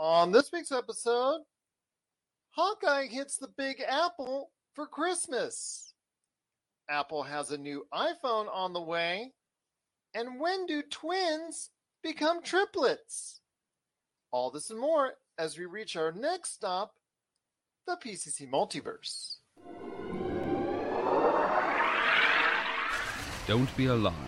On this week's episode, Hawkeye hits the Big Apple for Christmas. Apple has a new iPhone on the way. And when do twins become triplets? All this and more as we reach our next stop, the PCC Multiverse. Don't be alarmed.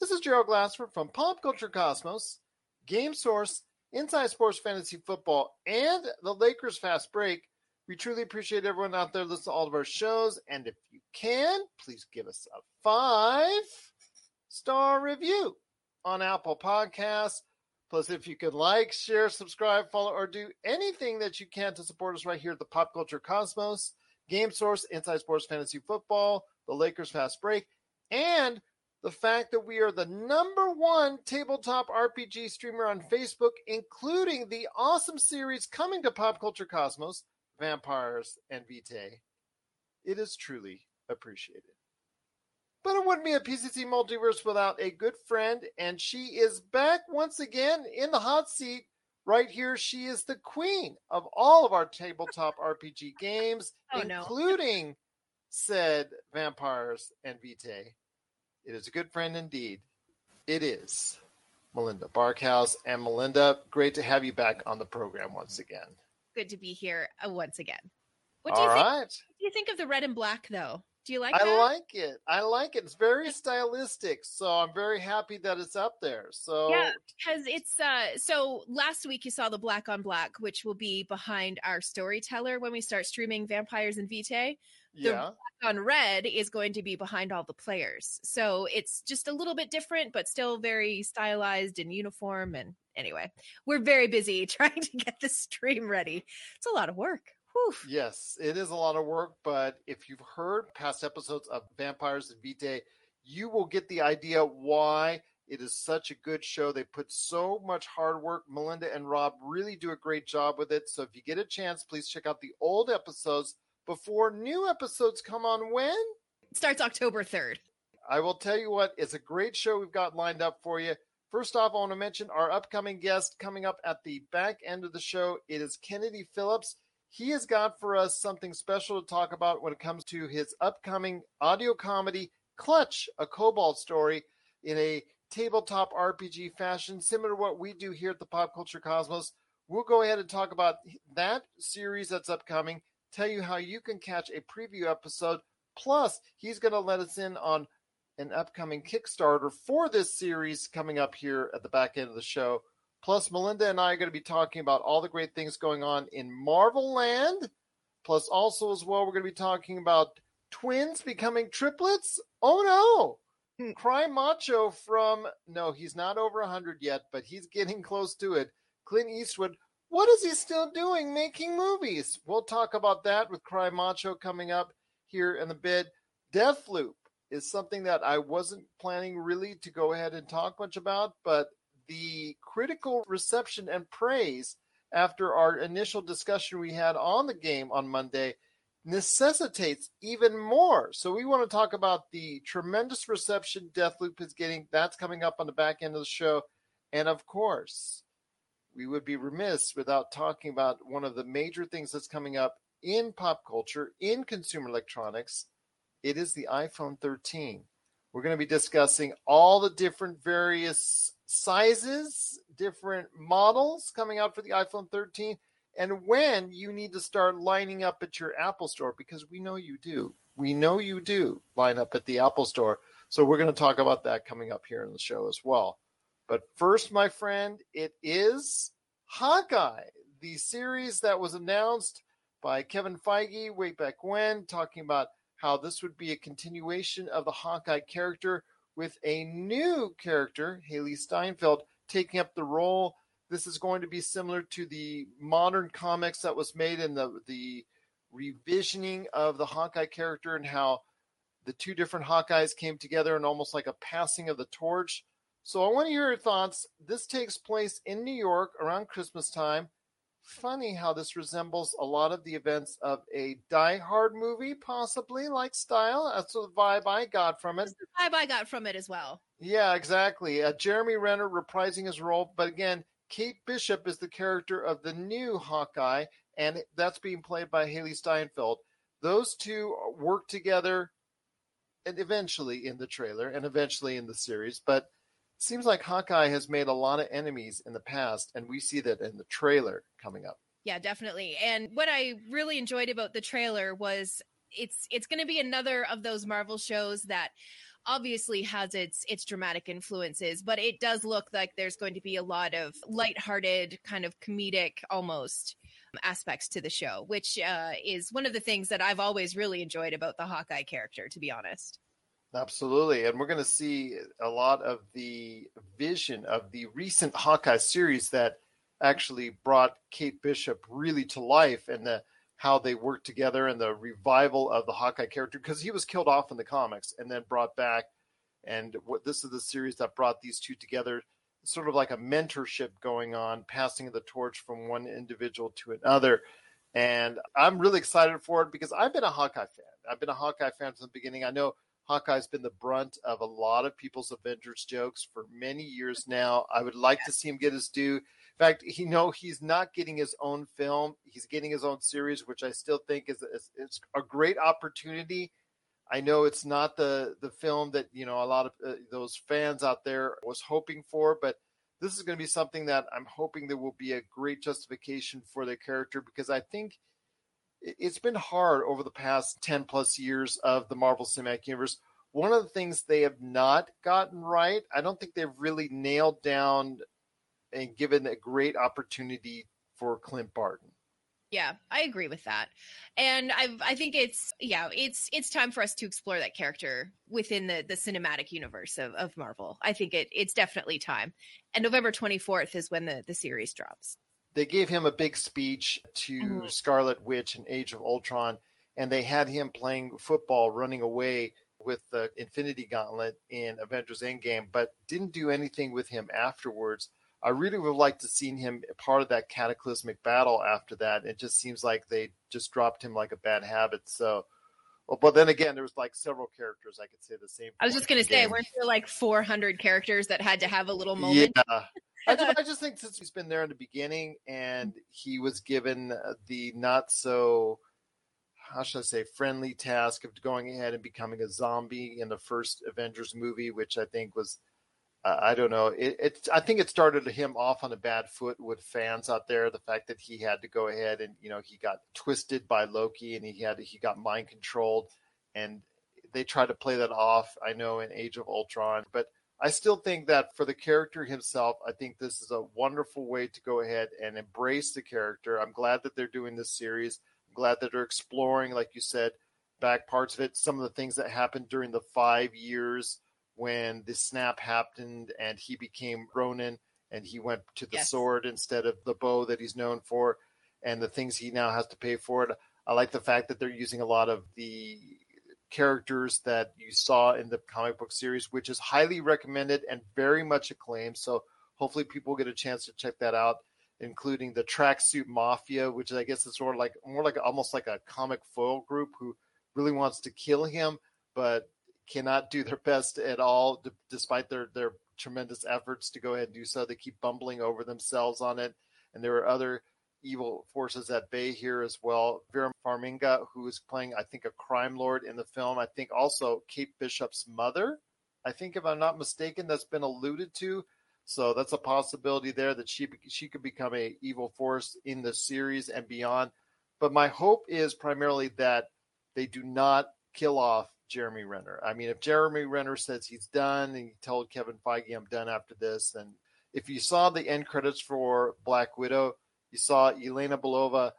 This is Gerald Glassford from Pop Culture Cosmos, Game Source, Inside Sports Fantasy Football, and the Lakers Fast Break. We truly appreciate everyone out there listening to all of our shows. And if you can, please give us a five star review on Apple Podcasts. Plus, if you could like, share, subscribe, follow, or do anything that you can to support us right here at the Pop Culture Cosmos, Game Source, Inside Sports Fantasy Football, the Lakers Fast Break, and the fact that we are the number one tabletop RPG streamer on Facebook, including the awesome series coming to Pop Culture Cosmos, Vampires and Vitae. It is truly appreciated. But it wouldn't be a PCC multiverse without a good friend, and she is back once again in the hot seat. Right here, she is the queen of all of our tabletop RPG games, Oh, no. including said Vampires and Vitae. It is a good friend indeed. It is Melinda Barkhouse. And Melinda, great to have you back on the program once again. Good to be here uh, once again. What do All you think? right. What do you think of the red and black, though? Do you like it? I that? like it. I like it. It's very stylistic. So I'm very happy that it's up there. So Yeah, because it's uh so last week you saw the black on black, which will be behind our storyteller when we start streaming Vampires and Vitae. The- yeah. On red is going to be behind all the players. So it's just a little bit different, but still very stylized and uniform. And anyway, we're very busy trying to get the stream ready. It's a lot of work. Whew. Yes, it is a lot of work, but if you've heard past episodes of Vampires and Vitae, you will get the idea why it is such a good show. They put so much hard work. Melinda and Rob really do a great job with it. So if you get a chance, please check out the old episodes before new episodes come on when? It starts October 3rd. I will tell you what, it's a great show we've got lined up for you. First off, I want to mention our upcoming guest coming up at the back end of the show. It is Kennedy Phillips. He has got for us something special to talk about when it comes to his upcoming audio comedy, Clutch, a Kobold story, in a tabletop RPG fashion, similar to what we do here at the Pop Culture Cosmos. We'll go ahead and talk about that series that's upcoming, tell you how you can catch a preview episode. Plus, he's going to let us in on an upcoming Kickstarter for this series coming up here at the back end of the show. Plus, Melinda and I are going to be talking about all the great things going on in Marvel Land. Plus, also as well, we're going to be talking about twins becoming triplets. Oh no! Hmm. Cry Macho from no, he's not over 100 yet, but he's getting close to it. Clint Eastwood. What is he still doing making movies? We'll talk about that with Cry Macho coming up here in a bit. Deathloop is something that I wasn't planning really to go ahead and talk much about, but the critical reception and praise after our initial discussion we had on the game on Monday necessitates even more. So we want to talk about the tremendous reception Deathloop is getting. That's coming up on the back end of the show. And of course, we would be remiss without talking about one of the major things that's coming up in pop culture, in consumer electronics. It is the iPhone 13. We're going to be discussing all the different various sizes, different models coming out for the iPhone 13, and when you need to start lining up at your Apple store because we know you do. We know you do line up at the Apple store. So we're going to talk about that coming up here in the show as well. But first, my friend, it is Hawkeye, the series that was announced by Kevin Feige way back when, talking about how this would be a continuation of the Hawkeye character with a new character, Hailee Steinfeld, taking up the role this is going to be similar to the modern comics that was made in the the revisioning of the Hawkeye character and how the two different Hawkeyes came together and almost like a passing of the torch. So I want to hear your thoughts. This takes place in New York around Christmas time. Funny how this resembles a lot of the events of a Die Hard movie, possibly like style. That's the vibe I got from it. That's the vibe I got from it as well. Yeah, exactly. Uh, Jeremy Renner reprising his role, but again, Kate Bishop is the character of the new Hawkeye, and that's being played by Hailee Steinfeld. Those two work together, and eventually in the trailer, and eventually in the series. But seems like Hawkeye has made a lot of enemies in the past, and we see that in the trailer coming up. Yeah, definitely. And what I really enjoyed about the trailer was it's it's going to be another of those Marvel shows that obviously has its its dramatic influences, but it does look like there's going to be a lot of lighthearted, kind of comedic almost aspects to the show, which uh, is one of the things that I've always really enjoyed about the Hawkeye character, to be honest. Absolutely. And we're going to see a lot of the vision of the recent Hawkeye series that actually brought Kate Bishop really to life and the how they worked together and the revival of the Hawkeye character because he was killed off in the comics and then brought back. And what this is the series that brought these two together, sort of like a mentorship going on, passing the torch from one individual to another. And I'm really excited for it because I've been a Hawkeye fan. I've been a Hawkeye fan from the beginning. I know Hawkeye's been the brunt of a lot of people's Avengers jokes for many years now. I would like to see him get his due In fact, you know, he's not getting his own film. He's getting his own series, which I still think is, is, a great opportunity. I know it's not the the film that you know a lot of uh, those fans out there was hoping for, but this is going to be something that I'm hoping there will be a great justification for the character because I think it's been hard over the past 10 plus years of the Marvel Cinematic Universe. One of the things they have not gotten right, I don't think they've really nailed down and given a great opportunity for Clint Barton. Yeah, I agree with that. And I I think it's yeah, it's it's time for us to explore that character within the the cinematic universe of, of Marvel. I think it it's definitely time. And November 24th is when the the series drops. They gave him a big speech to mm-hmm. Scarlet Witch and Age of Ultron and they had him playing football running away with the Infinity Gauntlet in Avengers Endgame, but didn't do anything with him afterwards. I really would like to seen him part of that cataclysmic battle after that. It just seems like they just dropped him like a bad habit. So, well, but then again, there was like several characters I could say the same. I was just going to say, weren't there like 400 characters that had to have a little moment? Yeah. I just, I just think since he's been there in the beginning and he was given the not so, how should I say, friendly task of going ahead and becoming a zombie in the first Avengers movie, which I think was uh, I don't know. It, it, I think it started him off on a bad foot with fans out there. The fact that he had to go ahead and you know he got twisted by Loki and he had he got mind controlled, and they tried to play that off. I know in Age of Ultron, but I still think that for the character himself, I think this is a wonderful way to go ahead and embrace the character. I'm glad that they're doing this series. I'm glad that they're exploring, like you said, back parts of it. Some of the things that happened during the five years when the snap happened and he became Ronin and he went to the yes. sword instead of the bow that he's known for and the things he now has to pay for it. I like the fact that they're using a lot of the characters that you saw in the comic book series, which is highly recommended and very much acclaimed. So hopefully people get a chance to check that out, including the Tracksuit Mafia, which I guess is sort of like more like almost like a comic foil group who really wants to kill him, but cannot do their best at all, d- despite their their tremendous efforts to go ahead and do so. They keep bumbling over themselves on it, and there are other evil forces at bay here as well. Vera Farmiga, who is playing, I think, a crime lord in the film. I think also Kate Bishop's mother. I think, if I'm not mistaken, that's been alluded to. So that's a possibility there that she she could become a evil force in the series and beyond. But my hope is primarily that they do not kill off Jeremy Renner. I mean, if Jeremy Renner says he's done and he told Kevin Feige, I'm done after this, then if you saw the end credits for Black Widow, you saw Elena Belova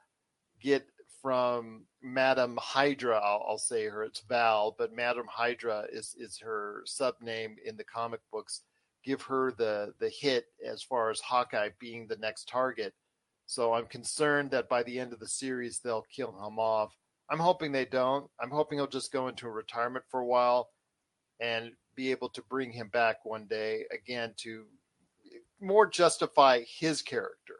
get from Madam Hydra. I'll, I'll, say her, it's Val, but Madam Hydra is is her sub name in the comic books. give her the the hit as far as Hawkeye being the next target. So I'm concerned that by the end of the series they'll kill him off. I'm hoping they don't. I'm hoping he'll just go into retirement for a while and be able to bring him back one day again to more justify his character.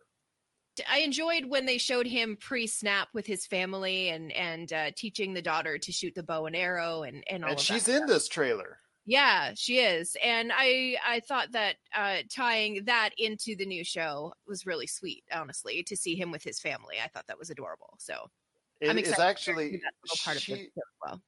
I enjoyed when they showed him pre-snap with his family and and uh, teaching the daughter to shoot the bow and arrow and and all. And she's that in this trailer. Yeah, she is, and I I thought that uh, tying that into the new show was really sweet. Honestly, to see him with his family, I thought that was adorable. So it I'm is excited actually part she, of as well.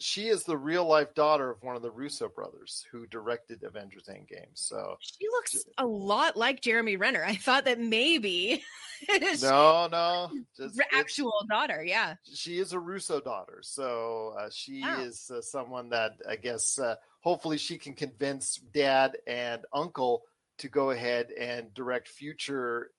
She is the real life daughter of one of the Russo brothers who directed Avengers Endgame. So She looks a lot like Jeremy Renner. I thought that maybe no, no, just, actual daughter. Yeah, she is a Russo daughter. So uh, she Wow. is uh, someone that I guess uh, hopefully she can convince dad and uncle to go ahead and direct future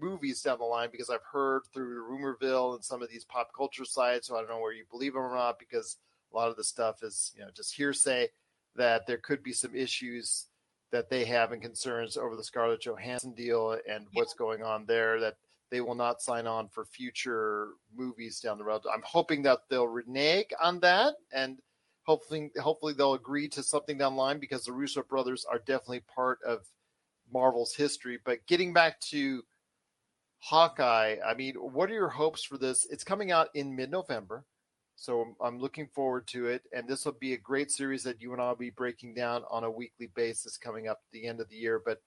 movies down the line because I've heard through Rumorville and some of these pop culture sites, so I don't know where you believe them or not because a lot of the stuff is, you know, just hearsay that there could be some issues that they have and concerns over the Scarlett Johansson deal and what's going on there that they will not sign on for future movies down the road. I'm hoping that they'll renege on that and hopefully hopefully they'll agree to something down the line because the Russo brothers are definitely part of Marvel's history. But getting back to Hawkeye, I mean, what are your hopes for this? It's coming out in mid-November. So I'm looking forward to it, and this will be a great series that you and I'll be breaking down on a weekly basis coming up at the end of the year. But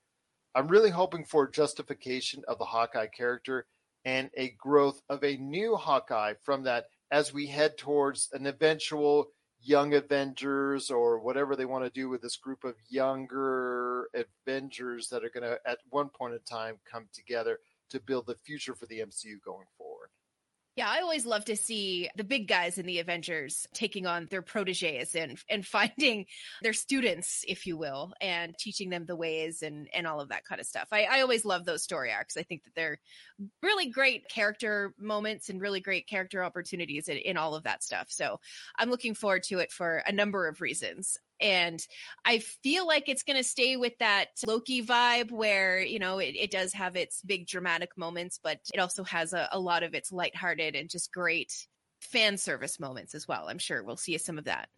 I'm really hoping for justification of the Hawkeye character and a growth of a new Hawkeye from that as we head towards an eventual Young Avengers or whatever they want to do with this group of younger Avengers that are going to, at one point in time, come together to build the future for the MCU going forward. Yeah. I always love to see the big guys in the Avengers taking on their proteges and and finding their students, if you will, and teaching them the ways and and all of that kind of stuff. I, I always love those story arcs. I think that they're really great character moments and really great character opportunities in, in all of that stuff. So I'm looking forward to it for a number of reasons. And I feel like it's going to stay with that Loki vibe where, you know, it, it does have its big dramatic moments, but it also has a, a lot of its lighthearted and just great fan service moments as well. I'm sure we'll see some of that.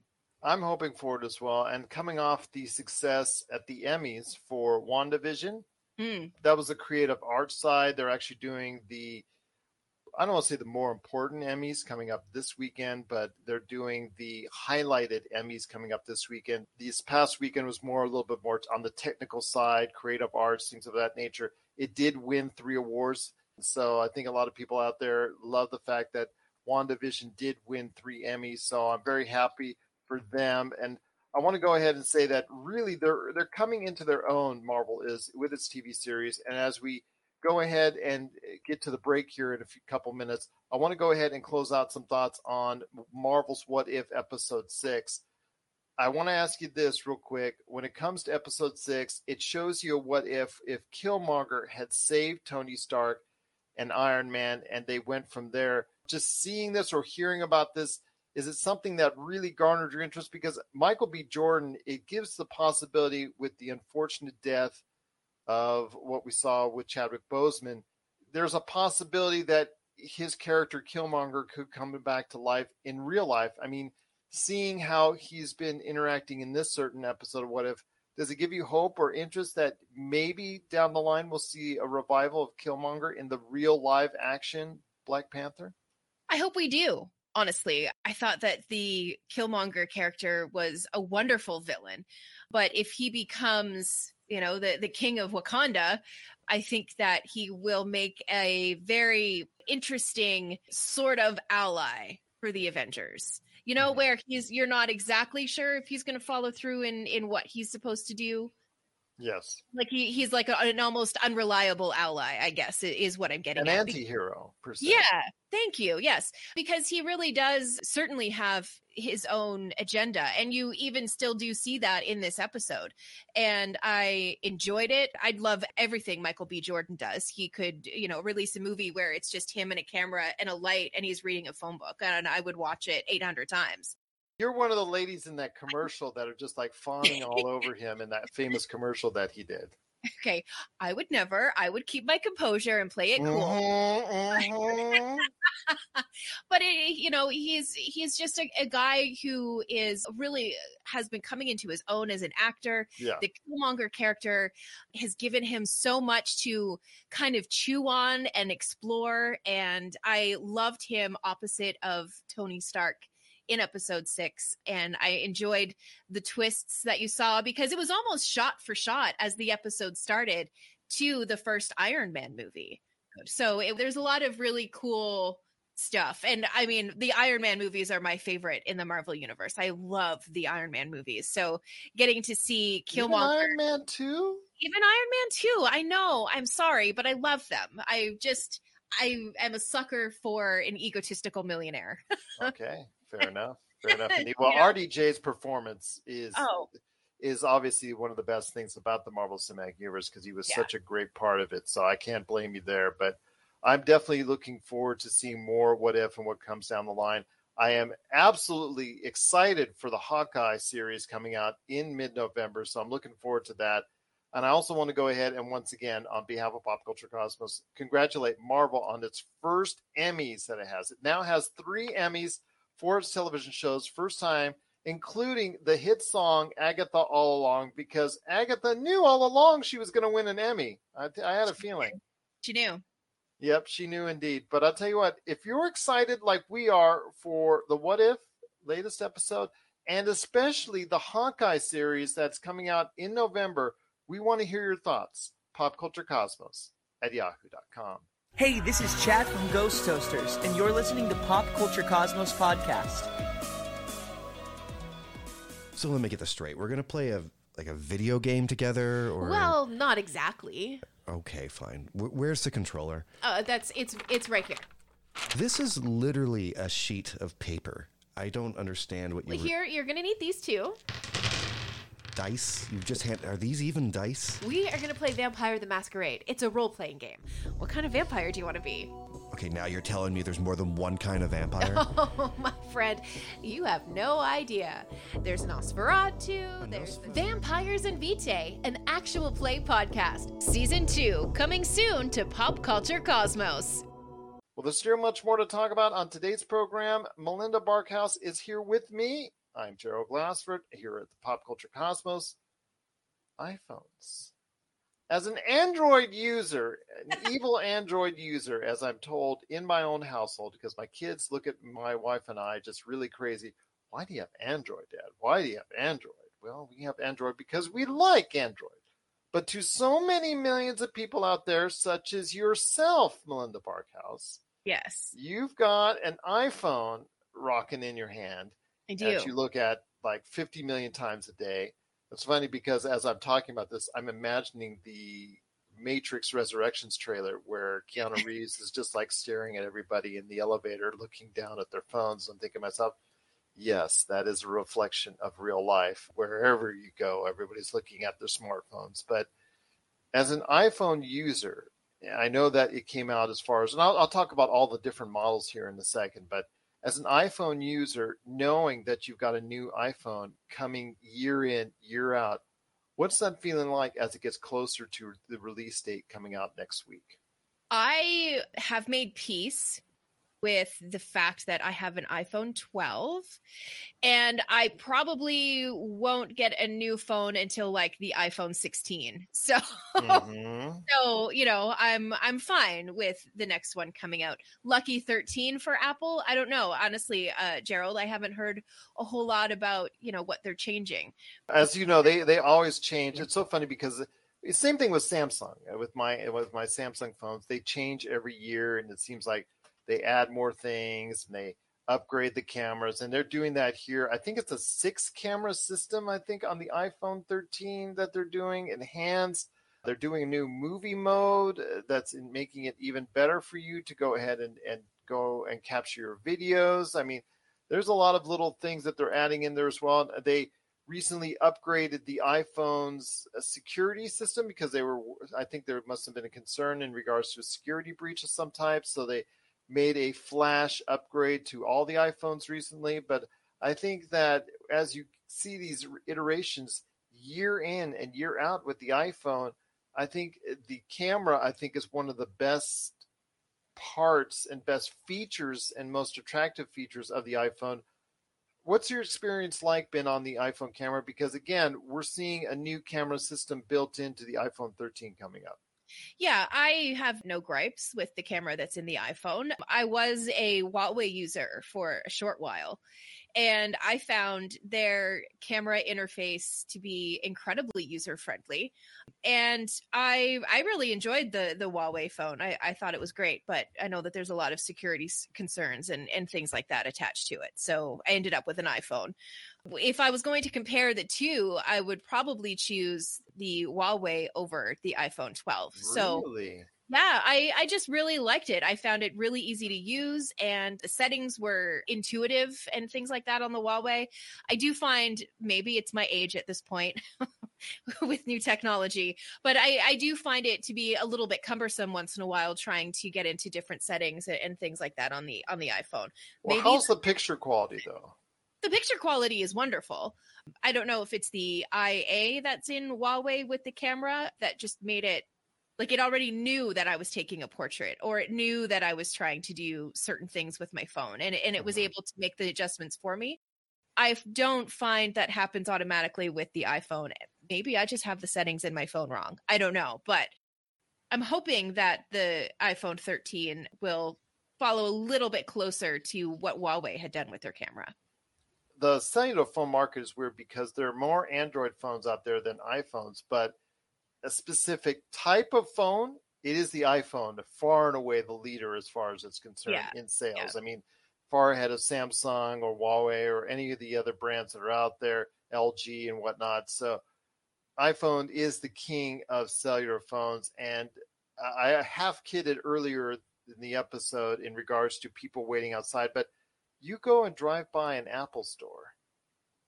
I'm hoping for it as well. And coming off the success at the Emmys for WandaVision, Mm, that was the creative art side. They're actually doing the, I don't want to say the more important Emmys coming up this weekend, but they're doing the highlighted Emmys coming up this weekend. This past weekend was more a little bit more on the technical side, creative arts, things of that nature. It did win three awards. So I think a lot of people out there love the fact that WandaVision did win three Emmys. So I'm very happy for them. And I want to go ahead and say that really they're they're coming into their own. Marvel is with its TV series, and as we go ahead and eh, get to the break here in a few couple minutes, I want to go ahead and close out some thoughts on Marvel's What If episode six. I want to ask you this real quick. When it comes to episode six, it shows you what if if Killmonger had saved Tony Stark and Iron Man, and they went from there. Just seeing this or hearing about this is it something that really garnered your interest? Because Michael B. Jordan, it gives the possibility with the unfortunate death of what we saw with Chadwick Boseman, there's a possibility that his character Killmonger could come back to life in real life. I mean, seeing how he's been interacting in this certain episode of What If, does it give you hope or interest that maybe down the line we'll see a revival of Killmonger in the real live action Black Panther? I hope we do. Honestly, I thought that the Killmonger character was a wonderful villain, but if he becomes, you know, the the king of Wakanda, I think that he will make a very interesting sort of ally for the Avengers. You know, where he's you're not exactly sure if he's going to follow through in in what he's supposed to do. Yes. Like he he's like a, an almost unreliable ally, I guess is what I'm getting An at. anti hero, per se. Yeah, thank you. Yes, because he really does certainly have his own agenda, and you even still do see that in this episode. And I enjoyed it. I'd love everything Michael B. Jordan does. He could, you know, release a movie where it's just him and a camera and a light, and he's reading a phone book, and I would watch it 800 times. You're one of the ladies in that commercial that are just like fawning all over him in that famous commercial that he did. Okay, I would never. I would keep my composure and play it cool. Mhm, mhm. but it, you know, he's he's just a, a guy who is really has been coming into his own as an actor. Yeah. The Killmonger character has given him so much to kind of chew on and explore, and I loved him opposite of Tony Stark in episode six and i enjoyed the twists that you saw because it was almost shot for shot as the episode started to the first iron man movie so it, there's a lot of really cool stuff and i mean the iron man movies are my favorite in the marvel universe i love the iron man movies so getting to see Even killmonger Iron Man 2? even Iron Man 2. I know. I'm sorry, but I love them. I just I am a sucker for an egotistical millionaire. Okay, fair enough. Fair enough. indeed. Well, Yeah. RDJ's performance is Oh. is obviously one of the best things about the Marvel Cinematic Universe because he was Yeah. such a great part of it. So I can't blame you there. But I'm definitely looking forward to seeing more what if and what comes down the line. I am absolutely excited for the Hawkeye series coming out in mid November. So I'm looking forward to that. And I also want to go ahead and once again, on behalf of Pop Culture Cosmos, congratulate Marvel on its first Emmys that it has. It now has three Emmys for its television shows, first time, including the hit song Agatha All Along, because Agatha knew all along she was going to win an Emmy. I, I had a feeling. She knew. Yep, she knew indeed. But I'll tell you what, if you're excited like we are for the What If latest episode, and especially the Hawkeye series that's coming out in November, we want to hear your thoughts. PopCultureCosmos at yahoo.com. Hey, this is Chad from Ghost Toasters, and you're listening to Pop Culture Cosmos Podcast. So let me get this straight. We're gonna play a like a video game together, or Well, not exactly. okay, fine. Wh- where's the controller? Uh, that's it's it's right here. This is literally a sheet of paper. I don't understand what you Here, you're gonna need these two. Dice. You've just hand. Are these even dice? We are gonna play Vampire the Masquerade. It's a role-playing game. What kind of vampire do you want to be? Okay, now you're telling me there's more than one kind of vampire. Oh, my friend, you have no idea. There's an Nosferatu. There's Vampires and Vitae, an actual play podcast. Season 2 coming soon to Pop Culture Cosmos. Well, there's still much more to talk about on today's program. Melinda Barkhouse is here with me. I'm Gerald Glassford here at the Pop Culture Cosmos. iPhones. As an Android user, an evil Android user, as I'm told in my own household, because my kids look at my wife and I just really crazy. Why do you have Android, Dad? Why do you have Android? Well, we have Android because we like Android. But to so many millions of people out there, such as yourself, Melinda Barkhouse, Yes, you've got an iPhone rocking in your hand I do. that you look at like 50 million times a day. It's funny because as I'm talking about this, I'm imagining the Matrix Resurrections trailer where Keanu Reeves is just like staring at everybody in the elevator, looking down at their phones. I'm thinking to myself, yes, that is a reflection of real life. Wherever you go, everybody's looking at their smartphones. But as an iPhone user, I know that it came out as far as, and I'll, I'll talk about all the different models here in a second, but as an iPhone user, knowing that you've got a new iPhone coming year in, year out, what's that feeling like as it gets closer to the release date coming out next week? I have made peace with the fact that I have an iPhone 12 and I probably won't get a new phone until like the iPhone 16. So Mhm. so, you know, I'm I'm fine with the next one coming out. Lucky 13 for Apple. I don't know. Honestly, uh Gerald, I haven't heard a whole lot about, you know, what they're changing. As you know, they they always change. It's so funny because the same thing with Samsung. Uh, With my with my Samsung phones, they change every year, and it seems like they add more things and they upgrade the cameras, and they're doing that here. I think it's a six camera system. I think on the iPhone 13 that they're doing enhanced. They're doing a new movie mode uh, that's in making it even better for you to go ahead and, and go and capture your videos. I mean, there's a lot of little things that they're adding in there as well. They recently upgraded the iPhone's uh, security system because they were, I think there must have been a concern in regards to a security breach of some type. So they made a flash upgrade to all the iPhones recently. But I think that as you see these iterations year in and year out with the iPhone, I think the camera I think is one of the best parts and best features and most attractive features of the iPhone. What's your experience like been on the iPhone camera? Because again, we're seeing a new camera system built into the iPhone 13 coming up. Yeah, I have no gripes with the camera that's in the iPhone. I was a Huawei user for a short while, and I found their camera interface to be incredibly user friendly. And I I really enjoyed the the Huawei phone. I, I thought it was great, but I know that there's a lot of security concerns and, and things like that attached to it. So I ended up with an iPhone. If I was going to compare the two, I would probably choose the Huawei over the iPhone 12. So Really? Yeah, I, I just really liked it. I found it really easy to use and the settings were intuitive and things like that on the Huawei. I do find maybe it's my age at this point with new technology, but I, I do find it to be a little bit cumbersome once in a while trying to get into different settings and, and things like that on the on the iPhone. Well, Maybe how's the picture quality though? the picture quality is wonderful. I don't know if it's the IA that's in Huawei with the camera that just made it like it already knew that I was taking a portrait or it knew that I was trying to do certain things with my phone and, and it was Mhm. able to make the adjustments for me. I don't find that happens automatically with the iPhone. Maybe I just have the settings in my phone wrong. I don't know, but I'm hoping that the iPhone 13 will follow a little bit closer to what Huawei had done with their camera. the cellular phone market is weird because there are more Android phones out there than iPhones, but a specific type of phone, it is the iPhone, far and away the leader as far as it's concerned Yeah, in sales. I mean, far ahead of Samsung or Huawei or any of the other brands that are out there, LG and whatnot. So iPhone is the king of cellular phones. And I I half kidded earlier in the episode in regards to people waiting outside, but you go and drive by an Apple store,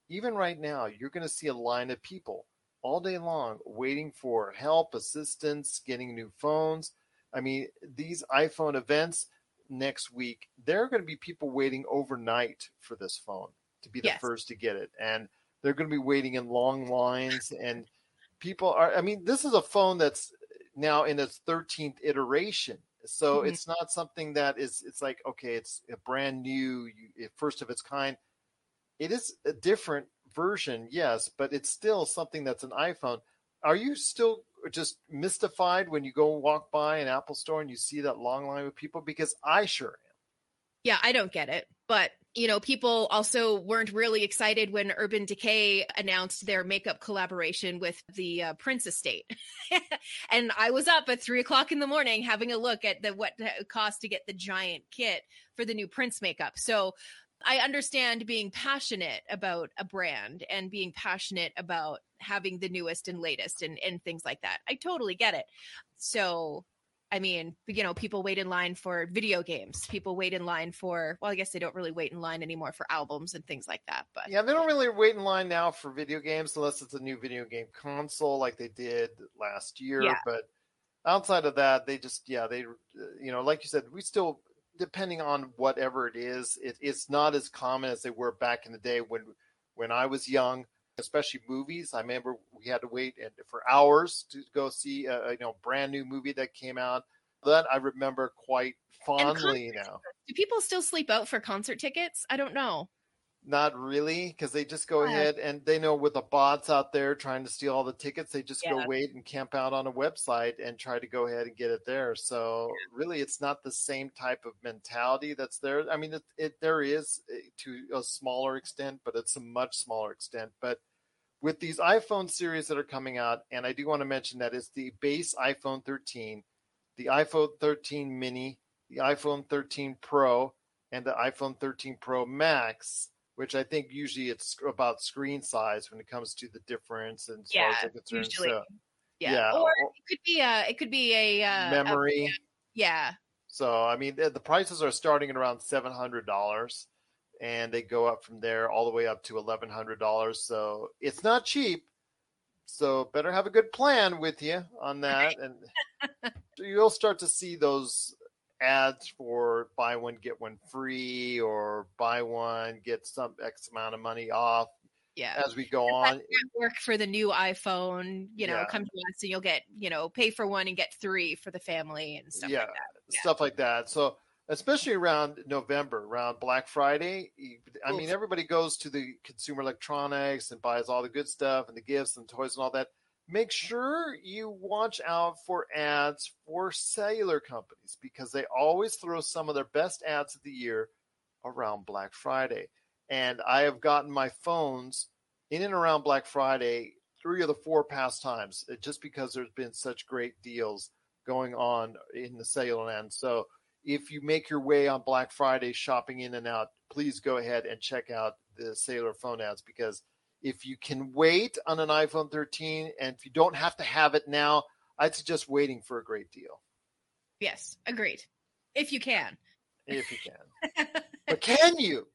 even right now, you're going to see a line of people all day long waiting for help, assistance, getting new phones. I mean, these iPhone events next week, there are going to be people waiting overnight for this phone to be the Yes. first to get it. And they're going to be waiting in long lines. And people are, I mean, this is a phone that's now in its 13th iteration. So Mhm. it's not something that is, it's like, okay, it's a brand new, you, first of its kind. It is a different version, yes, but it's still something that's an iPhone. Are you still just mystified when you go walk by an Apple store and you see that long line of people? Because I sure am. Yeah, I don't get it. But, you know, people also weren't really excited when Urban Decay announced their makeup collaboration with the uh, Prince estate. and I was up at three o'clock in the morning having a look at the what it cost to get the giant kit for the new Prince makeup. So I understand being passionate about a brand and being passionate about having the newest and latest and, and things like that. I totally get it. So I mean, you know, people wait in line for video games. People wait in line for, well, I guess they don't really wait in line anymore for albums and things like that. But Yeah, they don't really wait in line now for video games unless it's a new video game console like they did last year. Yeah. But outside of that, they just, yeah, they, you know, like you said, we still, depending on whatever it is, it, it's not as common as they were back in the day when, when I was young. Especially movies, I remember we had to wait for hours to go see a, you know brand new movie that came out. That I remember quite fondly now. do people still sleep out for concert tickets? I don't know. Not really, because they just go Yeah. ahead and they know with the bots out there trying to steal all the tickets, they just go wait and camp out on a website and try to go ahead and get it there. So really, it's not the same type of mentality that's there. I mean, it, it there is eh, to a smaller extent, but it's a much smaller extent. But with these iPhone series that are coming out, and I do want to mention that it's the base iPhone 13, the iPhone 13 mini, the iPhone 13 Pro, and the iPhone 13 Pro Max, which I think usually it's about screen size when it comes to the difference and as far as Yeah, usually. So, Yeah. Yeah, Or or- it could be a, it could be a, uh, a- memory. yeah. So I mean, the, the prices are starting at around seven hundred dollars, and they go up from there all the way up to eleven hundred dollars. So it's not cheap. So better have a good plan with you on that, and you'll start to see those ads for buy one get one free or buy one get some X amount of money off Yeah. as we go on. work for the new iPhone, you know, Yeah. come to us and you'll get, you know, pay for one and get three for the family and stuff yeah, like that. Yeah. stuff like that. So especially around November, around Black Friday, I mean, everybody goes to the consumer electronics and buys all the good stuff and the gifts and toys and all that. Make sure you watch out for ads for cellular companies because they always throw some of their best ads of the year around Black Friday. And I have gotten my phones in and around Black Friday three of the four past times, uh, just because there's been such great deals going on in the cellular land. So if you make your way on Black Friday shopping in and out, please go ahead and check out the cellular phone ads because if you can wait on an iPhone 13 and if you don't have to have it now, I'd suggest waiting for a great deal Yes, agreed. If you can. if you can. but can you?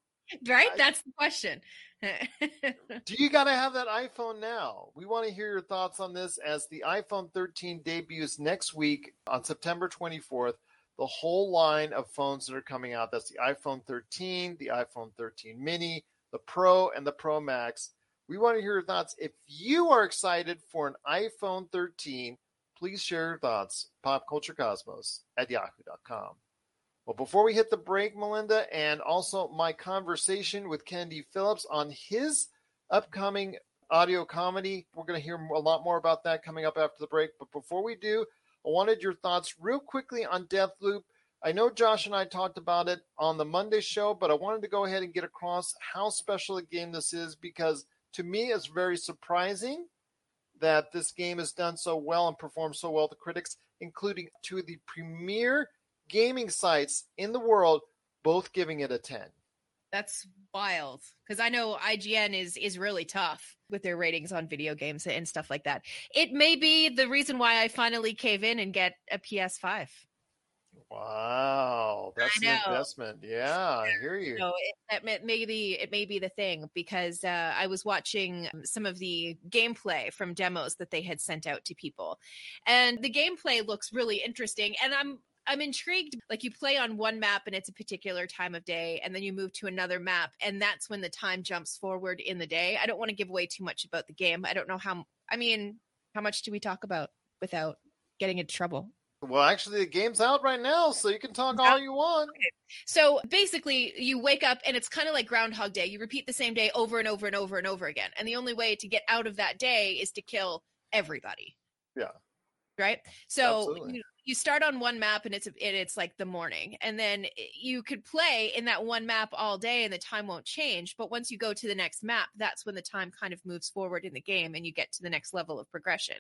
right? I- That's the question. Do you got to have that iPhone now? We want to hear your thoughts on this as the iPhone 13 debuts next week on September 24th. The whole line of phones that are coming out that's the iPhone 13, the iPhone 13 mini, the Pro, and the Pro Max. We want to hear your thoughts. If you are excited for an iPhone 13, please share your thoughts. Popculturecosmos at yahoo.com. Well, before we hit the break, Melinda, and also my conversation with Kennedy Phillips on his upcoming audio comedy, we're going to hear a lot more about that coming up after the break. But before we do, I wanted your thoughts real quickly on Deathloop. I know Josh and I talked about it on the Monday show, but I wanted to go ahead and get across how special a game this is because to me it's very surprising that this game has done so well and performed so well to critics, including two of the premier gaming sites in the world, both giving it a 10. That's wild because I know IGN is is really tough with their ratings on video games and stuff like that. It may be the reason why I finally cave in and get a PS5. Wow, that's an investment. Yeah, I hear you. So it, that may, maybe it may be the thing because uh, I was watching some of the gameplay from demos that they had sent out to people, and the gameplay looks really interesting. And I'm I'm intrigued. Like you play on one map and it's a particular time of day, and then you move to another map, and that's when the time jumps forward in the day. I don't want to give away too much about the game. I don't know how. I mean, how much do we talk about without getting into trouble? Well, actually, the game's out right now, so you can talk all you want. So basically, you wake up and it's kind of like Groundhog Day. You repeat the same day over and over and over and over again. And the only way to get out of that day is to kill everybody. Yeah. Right. So you, you start on one map and it's and it's like the morning, and then you could play in that one map all day and the time won't change. But once you go to the next map, that's when the time kind of moves forward in the game and you get to the next level of progression.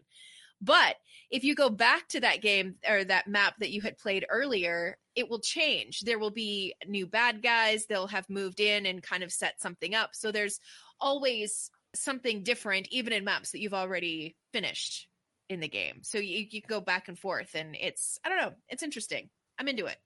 But if you go back to that game or that map that you had played earlier, it will change. There will be new bad guys. They'll have moved in and kind of set something up. So there's always something different, even in maps that you've already finished in the game. So you, you can go back and forth, and it's, I don't know, it's interesting. I'm into it.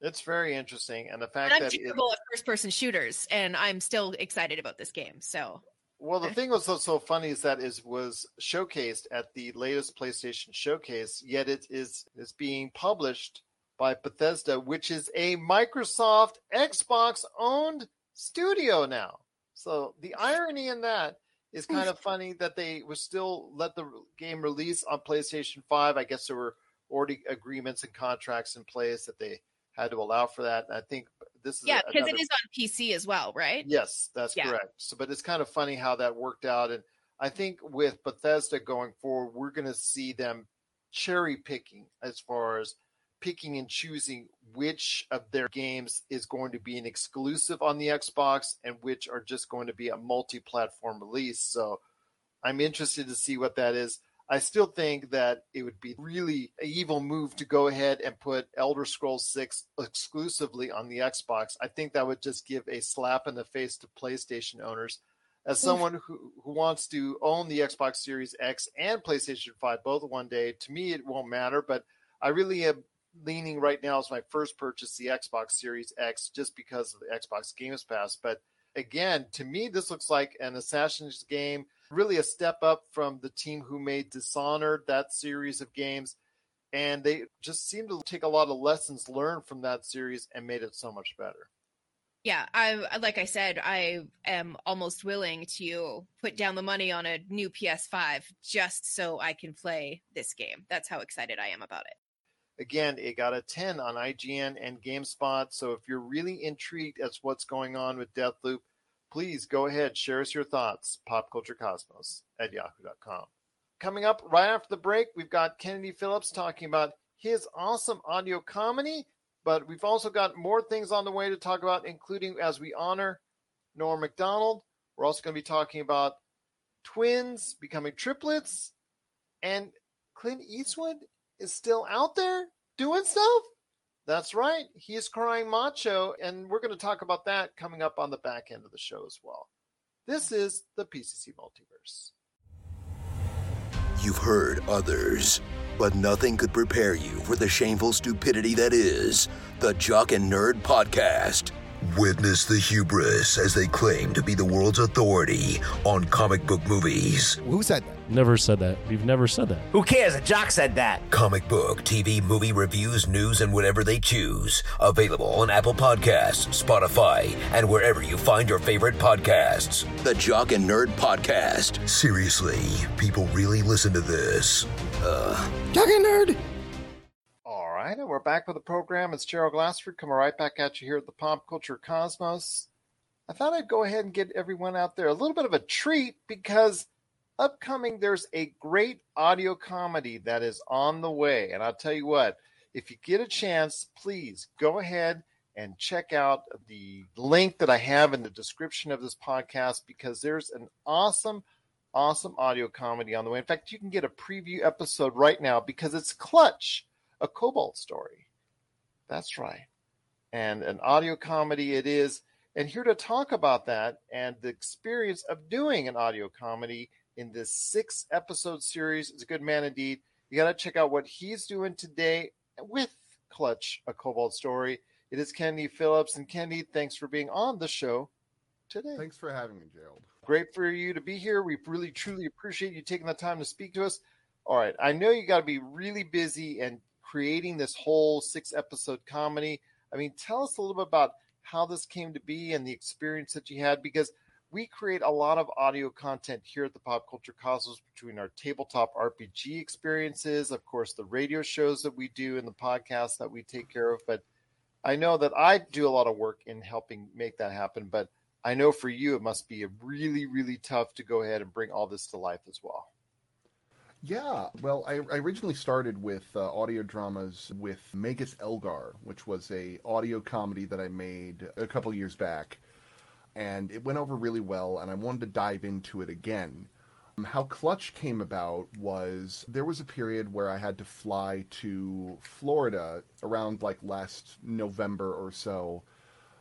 It's very interesting, and the And fact I'm that it, terrible at first person shooters, and I'm still excited about this game. So well, the eh. thing was so, so funny is that is was showcased at the latest PlayStation showcase, yet it is is being published by Bethesda, which is a Microsoft Xbox owned studio now. So the irony in that is hmm. kind of funny that they were still let the game release on PlayStation 5. I guess there were already agreements and contracts in place that they had to allow for that. And I think this is yeah, because it is on PC as well, right? Yes, that's Yeah. correct. So, but it's kind of funny how that worked out, and I think with Bethesda going forward, we're going to see them cherry picking as far as picking and choosing which of their games is going to be an exclusive on the Xbox and which are just going to be a multi-platform release. So, I'm interested to see what that is. I still think that it would be really an evil move to go ahead and put Elder Scrolls 6 exclusively on the Xbox. I think that would just give a slap in the face to PlayStation owners. As someone who, who wants to own the Xbox Series X and PlayStation 5 both one day, to me it won't matter, but I really am leaning right now as my first purchase the Xbox Series X just because of the Xbox Games Pass. But again, to me, this looks like an Assassin's game, really a step up from the team who made Dishonored, that series of games. and they just seem to take a lot of lessons learned from that series and made it so much better. Yeah, I like I said, I am almost willing to put down the money on a new PS5 just so I can play this game. That's how excited I am about it. Again, it got a 10 on IGN and GameSpot. So if you're really intrigued as what's going on with Deathloop, please go ahead, share us your thoughts. Popculturecosmos at yahoo.com. Coming up right after the break, we've got Kennedy Phillips talking about his awesome audio comedy, but we've also got more things on the way to talk about, including as we honor Norm Macdonald. We're also going to be talking about twins becoming triplets, and Clint Eastwood is still out there doing stuff. That's right. He's crying macho, and we're going to talk about that coming up on the back end of the show as well. This is the PCC Multiverse. You've heard others, but nothing could prepare you for the shameful stupidity that is the Jock and Nerd Podcast. Witness the hubris as they claim to be the world's authority on comic book movies. Who said that? Never said that. We've never said that. Who cares? A jock said that. Comic book, TV, movie reviews, news, and whatever they choose. Available on Apple Podcasts, Spotify, and wherever you find your favorite podcasts. The Jock and Nerd Podcast. Seriously, people really listen to this. Uh, Jock and Nerd. Right, we're back with the program. It's Gerald Glassford coming right back at you here at the Pop Culture Cosmos. I thought I'd go ahead and get everyone out there a little bit of a treat because upcoming there's a great audio comedy that is on the way. And I'll tell you what, if you get a chance, please go ahead and check out the link that I have in the description of this podcast because there's an awesome, awesome audio comedy on the way. In fact, you can get a preview episode right now because it's Clutch, a Kobold story. That's right. And an audio comedy it is. And here to talk about that and the experience of doing an audio comedy in this six episode series is a good man indeed. You got to check out what he's doing today with Clutch, a Kobold story. It is Kennedy Phillips. And Kennedy, thanks for being on the show today. Thanks for having me, Gerald. Great for you to be here. We really, truly appreciate you taking the time to speak to us. All right. I know you got to be really busy and creating this whole six episode comedy. I mean, tell us a little bit about how this came to be and the experience that you had because we create a lot of audio content here at the Pop Culture Cosmos between our tabletop RPG experiences, of course, the radio shows that we do and the podcasts that we take care of. But I know that I do a lot of work in helping make that happen. But I know for you, it must be really, really tough to go ahead and bring all this to life as well. Yeah, well, I, I originally started with uh, audio dramas with Magus Elgar, which was a audio comedy that I made a couple years back, and it went over really well, and I wanted to dive into it again. Um, how Clutch came about was there was a period where I had to fly to Florida around like last November or so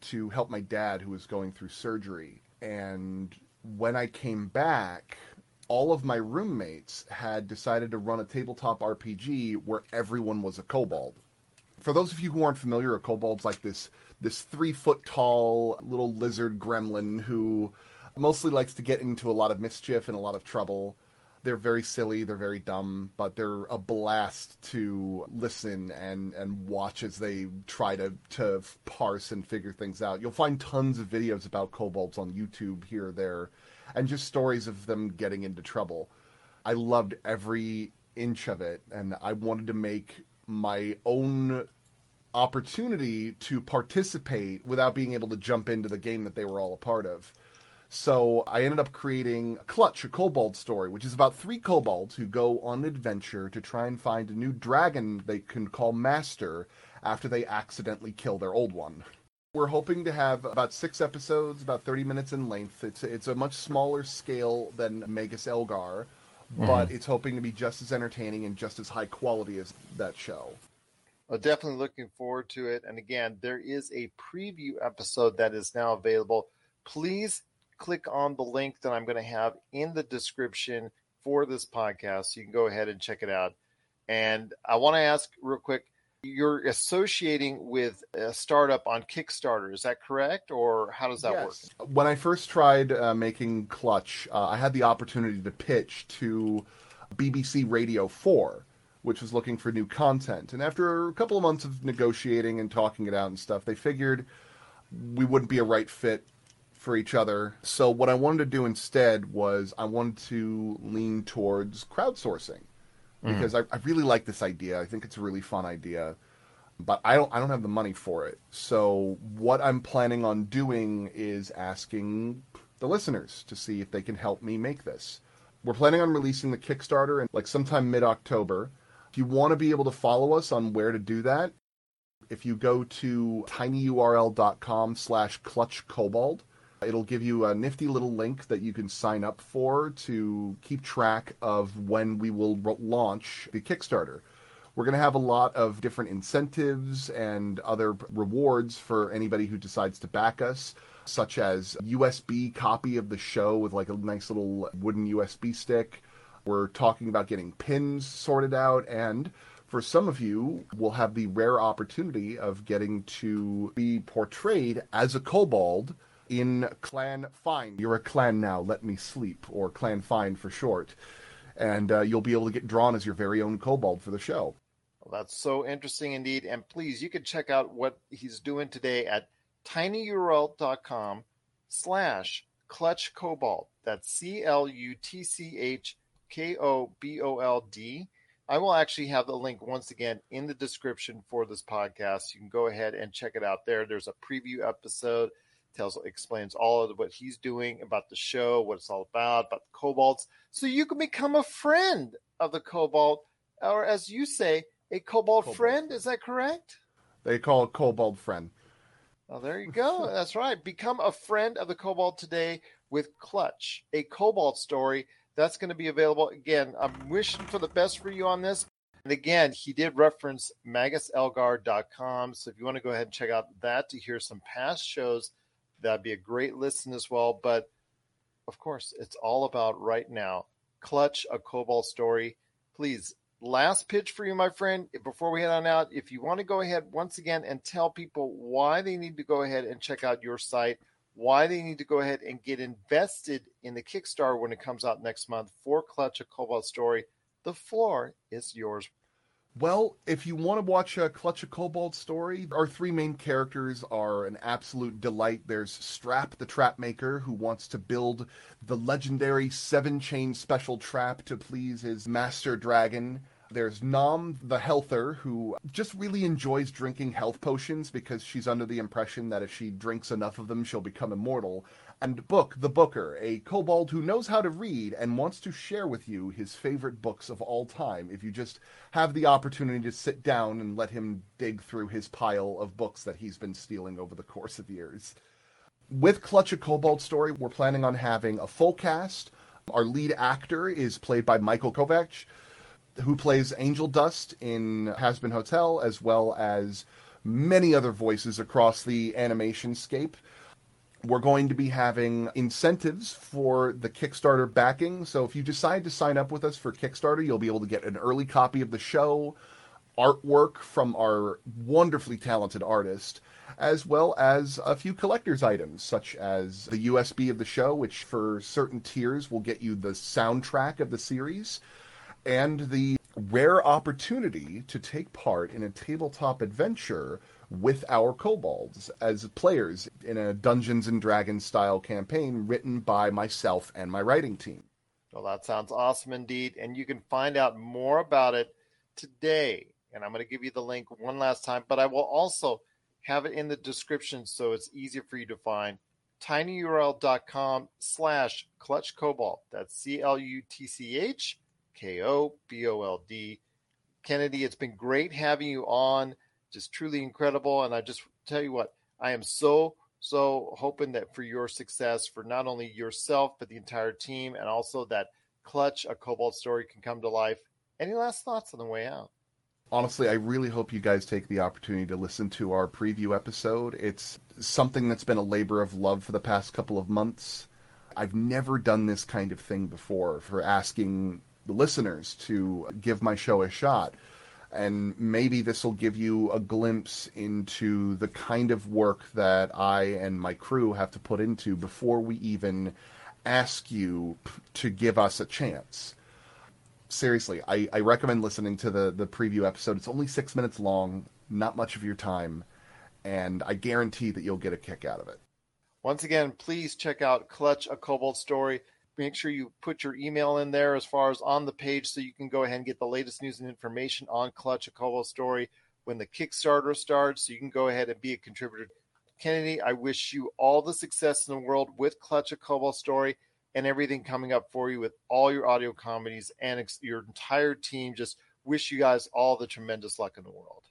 to help my dad who was going through surgery, and when I came back, all of my roommates had decided to run a tabletop RPG where everyone was a kobold. For those of you who aren't familiar, a kobold's like this this three foot tall little lizard gremlin who mostly likes to get into a lot of mischief and a lot of trouble. They're very silly, they're very dumb, but they're a blast to listen and, and watch as they try to, to parse and figure things out. You'll find tons of videos about kobolds on YouTube here or there and just stories of them getting into trouble. I loved every inch of it, and I wanted to make my own opportunity to participate without being able to jump into the game that they were all a part of. So I ended up creating Clutch, a kobold story, which is about three kobolds who go on an adventure to try and find a new dragon they can call Master after they accidentally kill their old one. We're hoping to have about six episodes, about 30 minutes in length. It's it's a much smaller scale than Magus Elgar, but mm-hmm. it's hoping to be just as entertaining and just as high quality as that show. Well, definitely looking forward to it. And again, there is a preview episode that is now available. Please click on the link that I'm going to have in the description for this podcast. So you can go ahead and check it out. And I want to ask real quick you're associating with a startup on Kickstarter. Is that correct? Or how does that yes. work? When I first tried uh, making Clutch, uh, I had the opportunity to pitch to BBC Radio 4, which was looking for new content. And after a couple of months of negotiating and talking it out and stuff, they figured we wouldn't be a right fit for each other. So what I wanted to do instead was I wanted to lean towards crowdsourcing Mm-hmm. because I, I really like this idea. I think it's a really fun idea, but I don't I don't have the money for it. So what I'm planning on doing is asking the listeners to see if they can help me make this. We're planning on releasing the Kickstarter in like sometime mid October. If you want to be able to follow us on where to do that, if you go to tinyurl.com slash clutch kobold, it'll give you a nifty little link that you can sign up for to keep track of when we will launch the Kickstarter. We're going to have a lot of different incentives and other rewards for anybody who decides to back us, such as USB copy of the show with like a nice little wooden USB stick. We're talking about getting pins sorted out and for some of you, we'll have the rare opportunity of getting to be portrayed as a kobold in Clan Fine. You're a clan now, let me sleep, or Clan Fine for short. And uh, you'll be able to get drawn as your very own kobold for the show. Well, that's so interesting indeed. And please, you can check out what he's doing today at tinyurl.com slash clutch kobold. That's C L U T C H K O B O L D. I will actually have the link once again in the description for this podcast. You can go ahead and check it out there. There's a preview episode, tells explains all of what he's doing about the show, what it's all about, about the kobolds, so you can become a friend of the kobold, or as you say, a kobold, Kobold friend. Is that correct? They call it Kobold Friend. Well, there you go. That's right. Become a friend of the Kobold today with Clutch, a Kobold story. That's going to be available. Again, I'm wishing for the best for you on this. And again, he did reference maguselgar.com. So if you want to go ahead and check out that to hear some past shows, that'd be a great listen as well. But of course, it's all about right now. Clutch, a Kobold story. Please, last pitch for you, my friend, before we head on out. If you want to go ahead once again and tell people why they need to go ahead and check out your site, why they need to go ahead and get invested in the Kickstarter when it comes out next month for Clutch, a Kobold story, the floor is yours. Well, if you want to watch a Clutch of Kobold story, our three main characters are an absolute delight. There's Strap, the trap maker, who wants to build the legendary seven chain special trap to please his master dragon. There's Nom, the healther, who just really enjoys drinking health potions because she's under the impression that if she drinks enough of them, she'll become immortal. And Book, the booker, a kobold who knows how to read and wants to share with you his favorite books of all time if you just have the opportunity to sit down and let him dig through his pile of books that he's been stealing over the course of years. With Clutch a Kobold Story, we're planning on having a full cast. Our lead actor is played by Michael Kovach, who plays Angel Dust in Hazbin Hotel, as well as many other voices across the animation scape. We're going to be having incentives for the Kickstarter backing. So if you decide to sign up with us for Kickstarter, you'll be able to get an early copy of the show, artwork from our wonderfully talented artist, as well as a few collector's items, such as the USB of the show, which for certain tiers will get you the soundtrack of the series, and the rare opportunity to take part in a tabletop adventure with our kobolds as players in a Dungeons and Dragons style campaign written by myself and my writing team. Well, that sounds awesome indeed. And you can find out more about it today. And I'm going to give you the link one last time, but I will also have it in the description so it's easier for you to find. tinyurl.com slash clutch kobold. That's C L U T C H K O B O L D. Kennedy, it's been great having you on. Just truly incredible. And I just tell you what, I am so, so hoping that for your success, for not only yourself, but the entire team, and also that Clutch, a Kobold story, can come to life. Any last thoughts on the way out? Honestly, I really hope you guys take the opportunity to listen to our preview episode. It's something that's been a labor of love for the past couple of months. I've never done this kind of thing before for asking listeners to give my show a shot. And maybe this will give you a glimpse into the kind of work that I and my crew have to put into before we even ask you to give us a chance. seriously, I, I recommend listening to the, the preview episode. It's only six minutes long, not much of your time, and I guarantee that you'll get a kick out of it. Once again, please check out Clutch, a Kobold Story. Make sure you put your email in there as far as on the page so you can go ahead and get the latest news and information on Clutch, a Kobold Story when the Kickstarter starts. So you can go ahead and be a contributor. Kennedy, I wish you all the success in the world with Clutch, a Kobold Story and everything coming up for you with all your audio comedies and ex- your entire team. Just wish you guys all the tremendous luck in the world.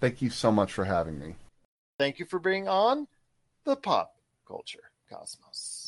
Thank you so much for having me. Thank you for being on the Pop Culture Cosmos.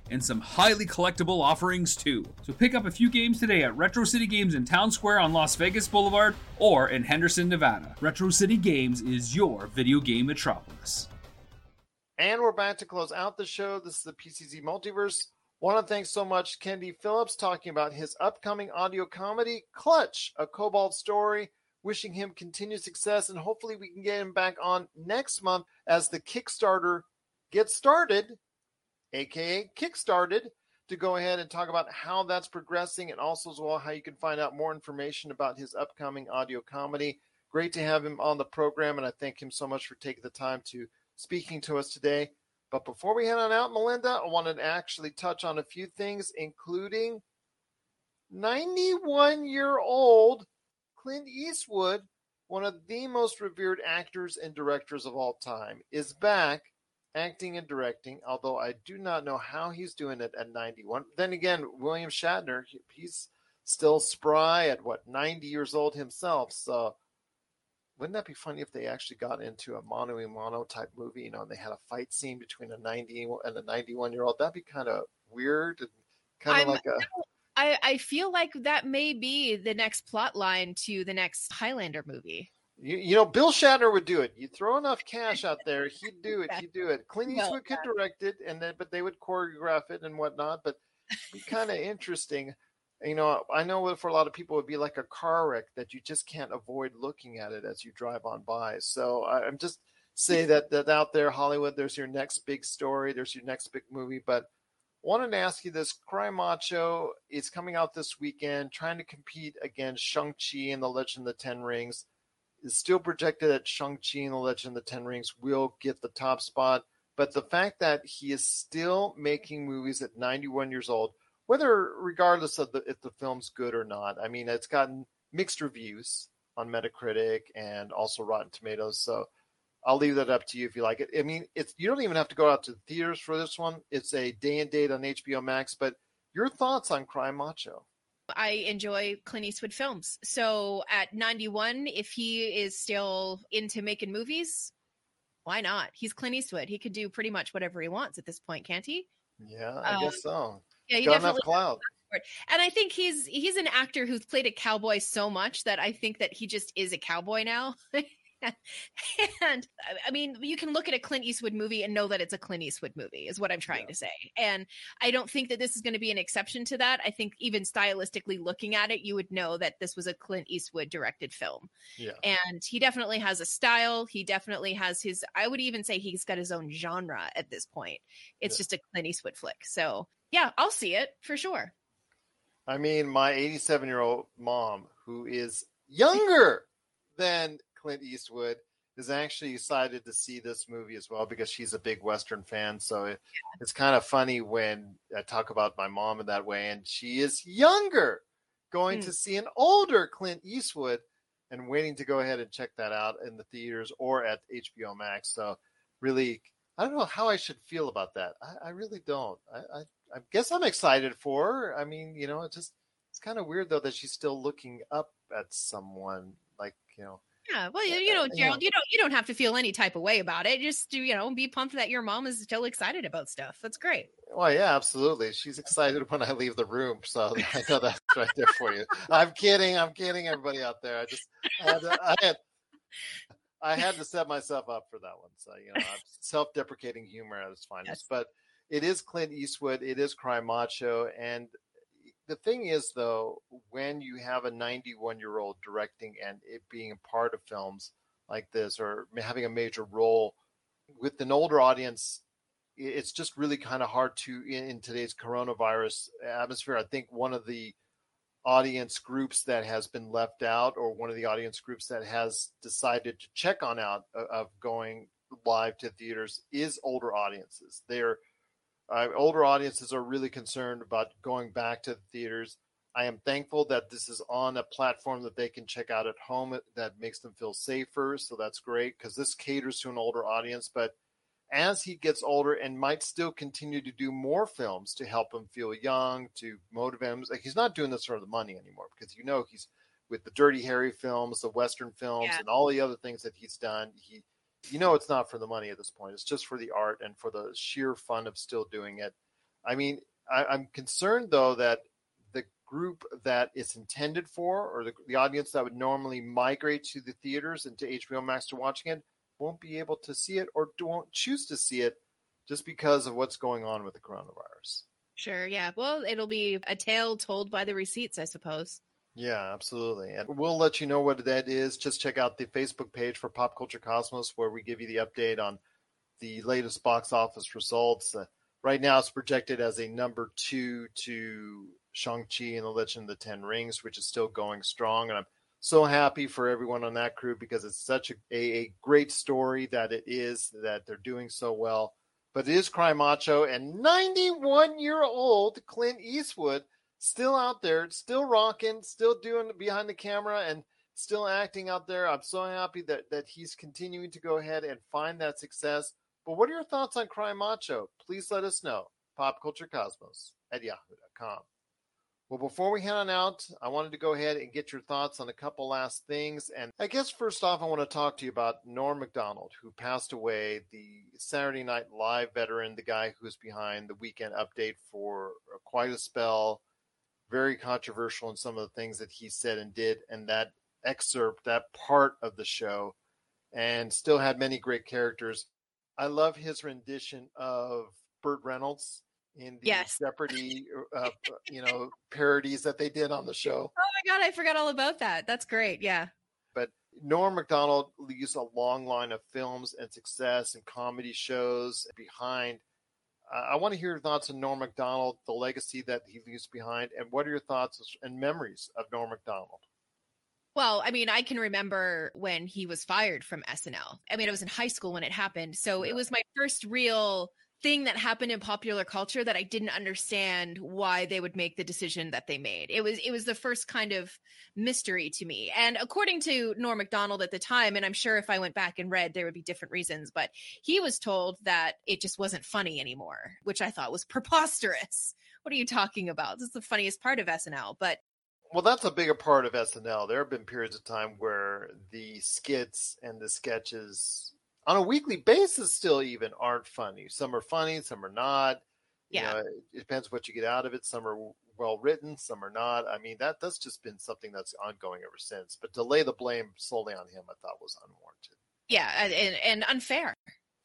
and some highly collectible offerings too. So pick up a few games today at Retro City Games in Town Square on Las Vegas Boulevard or in Henderson, Nevada. Retro City Games is your video game metropolis. And we're back to close out the show. This is the PCC Multiverse. Want to thank so much Kennedy Phillips talking about his upcoming audio comedy, Clutch, a Kobold Story. Wishing him continued success, and hopefully we can get him back on next month as the Kickstarter gets started aka Kickstarted, to go ahead and talk about how that's progressing and also as well how you can find out more information about his upcoming audio comedy. Great to have him on the program, and I thank him so much for taking the time to speaking to us today. But before we head on out, Melinda, I wanted to actually touch on a few things, including 91 year old Clint Eastwood, one of the most revered actors and directors of all time, is back acting and directing, although I do not know how he's doing it at 91. Then again, William Shatner, he's still spry at what, 90 years old himself. So wouldn't that be funny if they actually got into a mono a mono type movie, you know, and they had a fight scene between a 90 and a 91 year old? That'd be kind of weird and kind of like a. I, I feel like that may be the next plot line to the next Highlander movie. You, you know, Bill Shatner would do it. You throw enough cash out there, he'd do it. He'd do it. Clint Eastwood could direct it, and then but they would choreograph it and whatnot. But be kind of interesting. You know, I know for a lot of people, it would be like a car wreck that you just can't avoid looking at it as you drive on by. So I, I'm just say that that out there, Hollywood, there's your next big story, there's your next big movie. But wanted to ask you this: Cry Macho is coming out this weekend, trying to compete against Shang Chi and the Legend of the Ten Rings is still projected that Shang-Chi and the Legend of the Ten Rings will get the top spot. But the fact that he is still making movies at 91 years old, whether regardless of the, if the film's good or not, I mean, it's gotten mixed reviews on Metacritic and also Rotten Tomatoes. So I'll leave that up to you if you like it. I mean, it's you don't even have to go out to the theaters for this one. It's a day and date on HBO Max. But your thoughts on Cry Macho? I enjoy Clint Eastwood films. So at 91, if he is still into making movies, why not? He's Clint Eastwood. He could do pretty much whatever he wants at this point, can't he? Yeah, I um, guess so. Yeah, he Got definitely clout. And I think he's he's an actor who's played a cowboy so much that I think that he just is a cowboy now. and I mean, you can look at a Clint Eastwood movie and know that it's a Clint Eastwood movie, is what I'm trying yeah. to say. And I don't think that this is going to be an exception to that. I think even stylistically looking at it, you would know that this was a Clint Eastwood directed film. Yeah. And he definitely has a style. He definitely has his, I would even say he's got his own genre at this point. It's yeah. just a Clint Eastwood flick. So yeah, I'll see it for sure. I mean, my 87 year old mom, who is younger than Clint Eastwood is actually excited to see this movie as well because she's a big Western fan. So it, it's kind of funny when I talk about my mom in that way, and she is younger, going mm. to see an older Clint Eastwood and waiting to go ahead and check that out in the theaters or at HBO Max. So really, I don't know how I should feel about that. I, I really don't. I, I, I guess I'm excited for her. I mean, you know, it's just it's kind of weird though that she's still looking up at someone like you know yeah, well, you, uh, you know, Gerald, you don't you don't have to feel any type of way about it. Just you know, be pumped that your mom is still excited about stuff. That's great. Well, yeah, absolutely. She's excited when I leave the room, so I know that's right there for you. I'm kidding. I'm kidding, everybody out there. I just I had, to, I had I had to set myself up for that one. So you know, self-deprecating humor at its finest. Yes. But it is Clint Eastwood, it is Cry Macho, and the thing is though, when you have a 91 year old directing and it being a part of films like this or having a major role with an older audience, it's just really kind of hard to in, in today's coronavirus atmosphere. I think one of the audience groups that has been left out or one of the audience groups that has decided to check on out uh, of going live to theaters is older audiences. They're uh, older audiences are really concerned about going back to the theaters. I am thankful that this is on a platform that they can check out at home that makes them feel safer. So that's great because this caters to an older audience. But as he gets older and might still continue to do more films to help him feel young, to motivate him. Like he's not doing this for the money anymore because you know he's with the Dirty Harry films, the Western films, yeah. and all the other things that he's done. He, you know, it's not for the money at this point. It's just for the art and for the sheer fun of still doing it. I mean, I, I'm concerned though that the group that it's intended for, or the, the audience that would normally migrate to the theaters and to HBO Max to watching it, won't be able to see it or won't choose to see it just because of what's going on with the coronavirus. Sure, yeah. Well, it'll be a tale told by the receipts, I suppose. Yeah, absolutely. And we'll let you know what that is. Just check out the Facebook page for Pop Culture Cosmos where we give you the update on the latest box office results. Uh, right now, it's projected as a number two to Shang-Chi and the Legend of the Ten Rings, which is still going strong. And I'm so happy for everyone on that crew because it's such a, a, a, great story that it is that they're doing so well. But it is Cry Macho and 91 year old Clint Eastwood still out there, still rocking, still doing behind the camera and still acting out there. I'm so happy that, that he's continuing to go ahead and find that success. But what are your thoughts on Cry Macho? Please let us know. Popculturecosmos at yahoo.com. Well, before we head on out, I wanted to go ahead and get your thoughts on a couple last things. And I guess first off, I want to talk to you about Norm Macdonald, who passed away, the Saturday Night Live veteran, the guy who's behind the weekend update for quite a spell. Very controversial in some of the things that he said and did. And that excerpt, that part of the show, and still had many great characters. I love his rendition of Burt Reynolds in the yes. Jeopardy, uh, you know, parodies that they did on the show. Oh my god, I forgot all about that. That's great. Yeah. But Norm Macdonald leaves a long line of films and success and comedy shows behind. Uh, I want to hear your thoughts on Norm Macdonald, the legacy that he leaves behind, and what are your thoughts and memories of Norm Macdonald? Well, I mean, I can remember when he was fired from SNL. I mean, I was in high school when it happened. So yeah. it was my first real thing that happened in popular culture that I didn't understand why they would make the decision that they made. It was it was the first kind of mystery to me. And according to Norm Macdonald at the time, and I'm sure if I went back and read there would be different reasons, but he was told that it just wasn't funny anymore, which I thought was preposterous. What are you talking about? This is the funniest part of SNL, but well, that's a bigger part of SNL. There have been periods of time where the skits and the sketches on a weekly basis still even aren't funny. Some are funny, some are not. Yeah. You know, it depends what you get out of it. Some are well written, some are not. I mean, that that's just been something that's ongoing ever since. But to lay the blame solely on him, I thought was unwarranted. Yeah, and, and unfair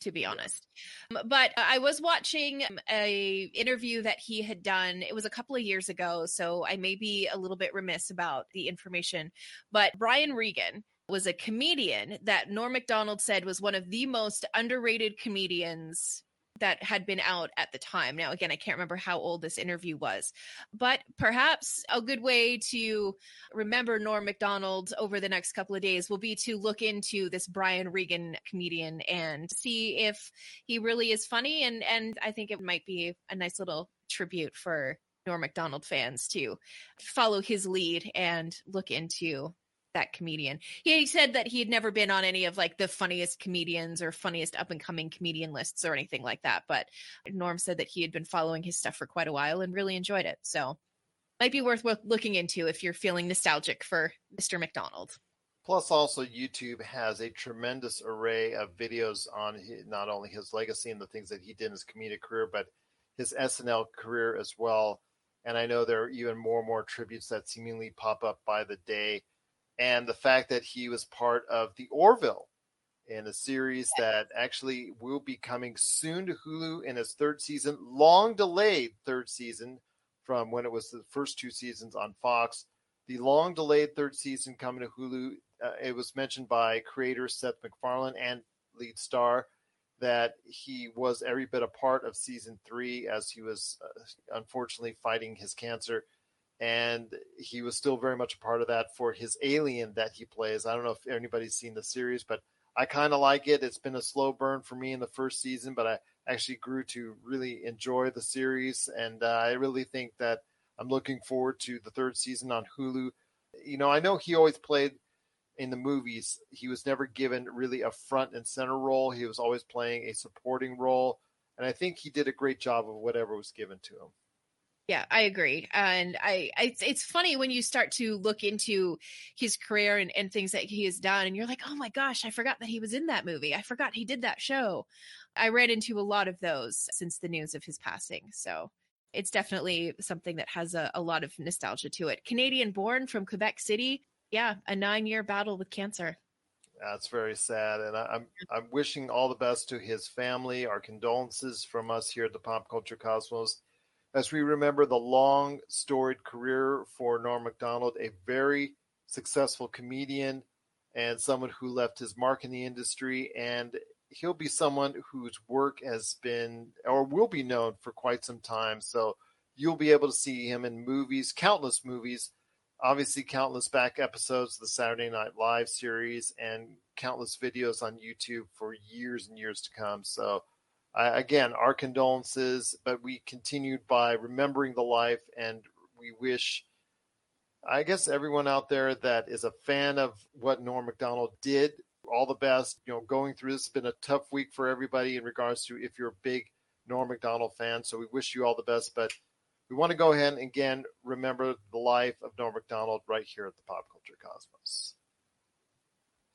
to be honest. But I was watching um, a interview that he had done. It was a couple of years ago, so I may be a little bit remiss about the information. But Brian Regan, was a comedian that Norm Macdonald said was one of the most underrated comedians that had been out at the time. Now, again, I can't remember how old this interview was, but perhaps a good way to remember Norm Macdonald over the next couple of days will be to look into this Brian Regan comedian and see if he really is funny. And and I think it might be a nice little tribute for Norm Macdonald fans to follow his lead and look into that comedian. He said that he had never been on any of like the funniest comedians or funniest up and coming comedian lists or anything like that. But Norm said that he had been following his stuff for quite a while and really enjoyed it. So might be worth looking into if you're feeling nostalgic for Mr. Macdonald. Plus, also YouTube has a tremendous array of videos on his, not only his legacy and the things that he did in his comedic career, but his SNL career as well. And I know there are even more and more tributes that seemingly pop up by the day and the fact that he was part of the Orville in a series that actually will be coming soon to Hulu in its third season, long delayed third season from when it was the first two seasons on Fox. The long delayed third season coming to Hulu. Uh, it was mentioned by creator Seth MacFarlane and lead star that he was every bit a part of season three as he was uh, unfortunately fighting his cancer. And he was still very much a part of that for his alien that he plays. I don't know if anybody's seen the series, but I kind of like it. It's been a slow burn for me in the first season, but I actually grew to really enjoy the series. And uh, I really think that I'm looking forward to the third season on Hulu. You know, I know he always played in the movies. He was never given really a front and center role. He was always playing a supporting role. And I think he did a great job of whatever was given to him. Yeah, I agree. And I, I it's, it's funny when you start to look into his career and, and things that he has done, and you're like, oh my gosh, I forgot that he was in that movie. I forgot he did that show. I ran into a lot of those since the news of his passing. So it's definitely something that has a, a lot of nostalgia to it. Canadian born from Quebec City. Yeah, a nine year battle with cancer. That's very sad, and I, I'm I'm wishing all the best to his family. Our condolences from us here at the Pop Culture Cosmos as we remember the long storied career for Norm Macdonald, a very successful comedian and someone who left his mark in the industry. And he'll be someone whose work has been or will be known for quite some time. So you'll be able to see him in movies, countless movies, obviously countless back episodes of the Saturday Night Live series and countless videos on YouTube for years and years to come. So uh, again, our condolences, but we continued by remembering the life, and we wish, I guess, everyone out there that is a fan of what Norm Macdonald did, all the best. You know, going through this has been a tough week for everybody in regards to if you're a big Norm Macdonald fan. So we wish you all the best, but we want to go ahead and again remember the life of Norm Macdonald right here at the Pop Culture Cosmos.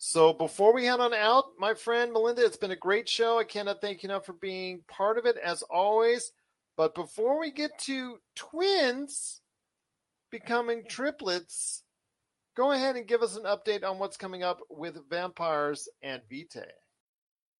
So before we head on out, my friend Melinda, it's been a great show. I cannot thank you enough for being part of it as always. But before we get to twins becoming triplets, go ahead and give us an update on what's coming up with vampires and Vitae.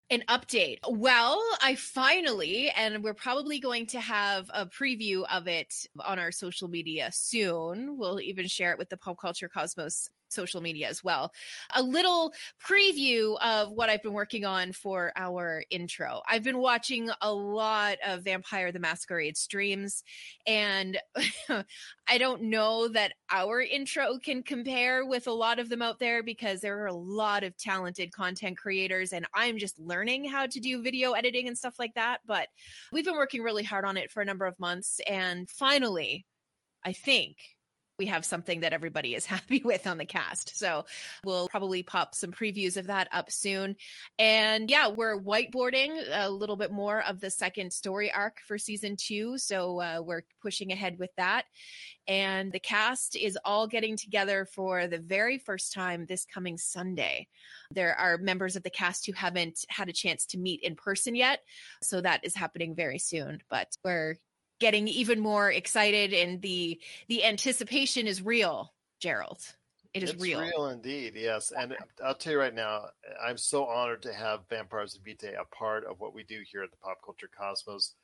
An update. Well, I finally, and we're probably going to have a preview of it on our social media soon. We'll even share it with the Pop Culture Cosmos social media as well. A little preview of what I've been working on for our intro. I've been watching a lot of Vampire the Masquerade streams, and I don't know that our intro can compare with a lot of them out there because there are a lot of talented content creators, and I'm just learning how to do video editing and stuff like that. But we've been working really hard on it for a number of months, and finally, I think we have something that everybody is happy with on the cast. So we'll probably pop some previews of that up soon. And yeah, we're whiteboarding a little bit more of the second story arc for season two. So uh, we're pushing ahead with that. And the cast is all getting together for the very first time this coming Sunday. There are members of the cast who haven't had a chance to meet in person yet. So that is happening very soon. But we're getting even more excited and the the anticipation is real gerald it is it's real real indeed yes and i'll tell you right now i'm so honored to have vampires and vitae a part of what we do here at the pop culture cosmos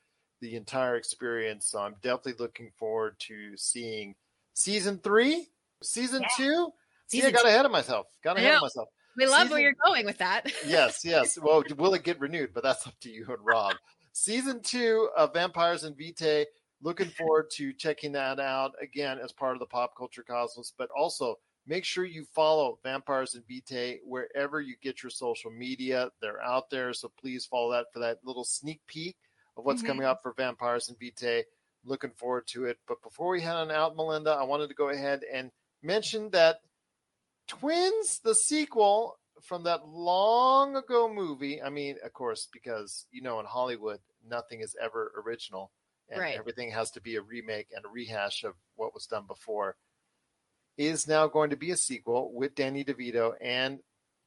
the entire experience so i'm definitely looking forward to seeing season three season yeah. two See, I got ahead of myself. Got ahead of myself. We love season... where you're going with that. yes, yes. Well, will it get renewed? But that's up to you and Rob season two of Vampires and Vitae. Looking forward to checking that out again as part of the pop culture cosmos, but also make sure you follow Vampires and Vitae wherever you get your social media. They're out there, so please follow that for that little sneak peek of what's mm-hmm. coming up for Vampires and Vitae. Looking forward to it. But before we head on out, Melinda, I wanted to go ahead and mention that Twins, the sequel, from that long ago movie. I mean, of course, because you know in Hollywood nothing is ever original, and right. everything has to be a remake and a rehash of what was done before. Is now going to be a sequel with Danny DeVito and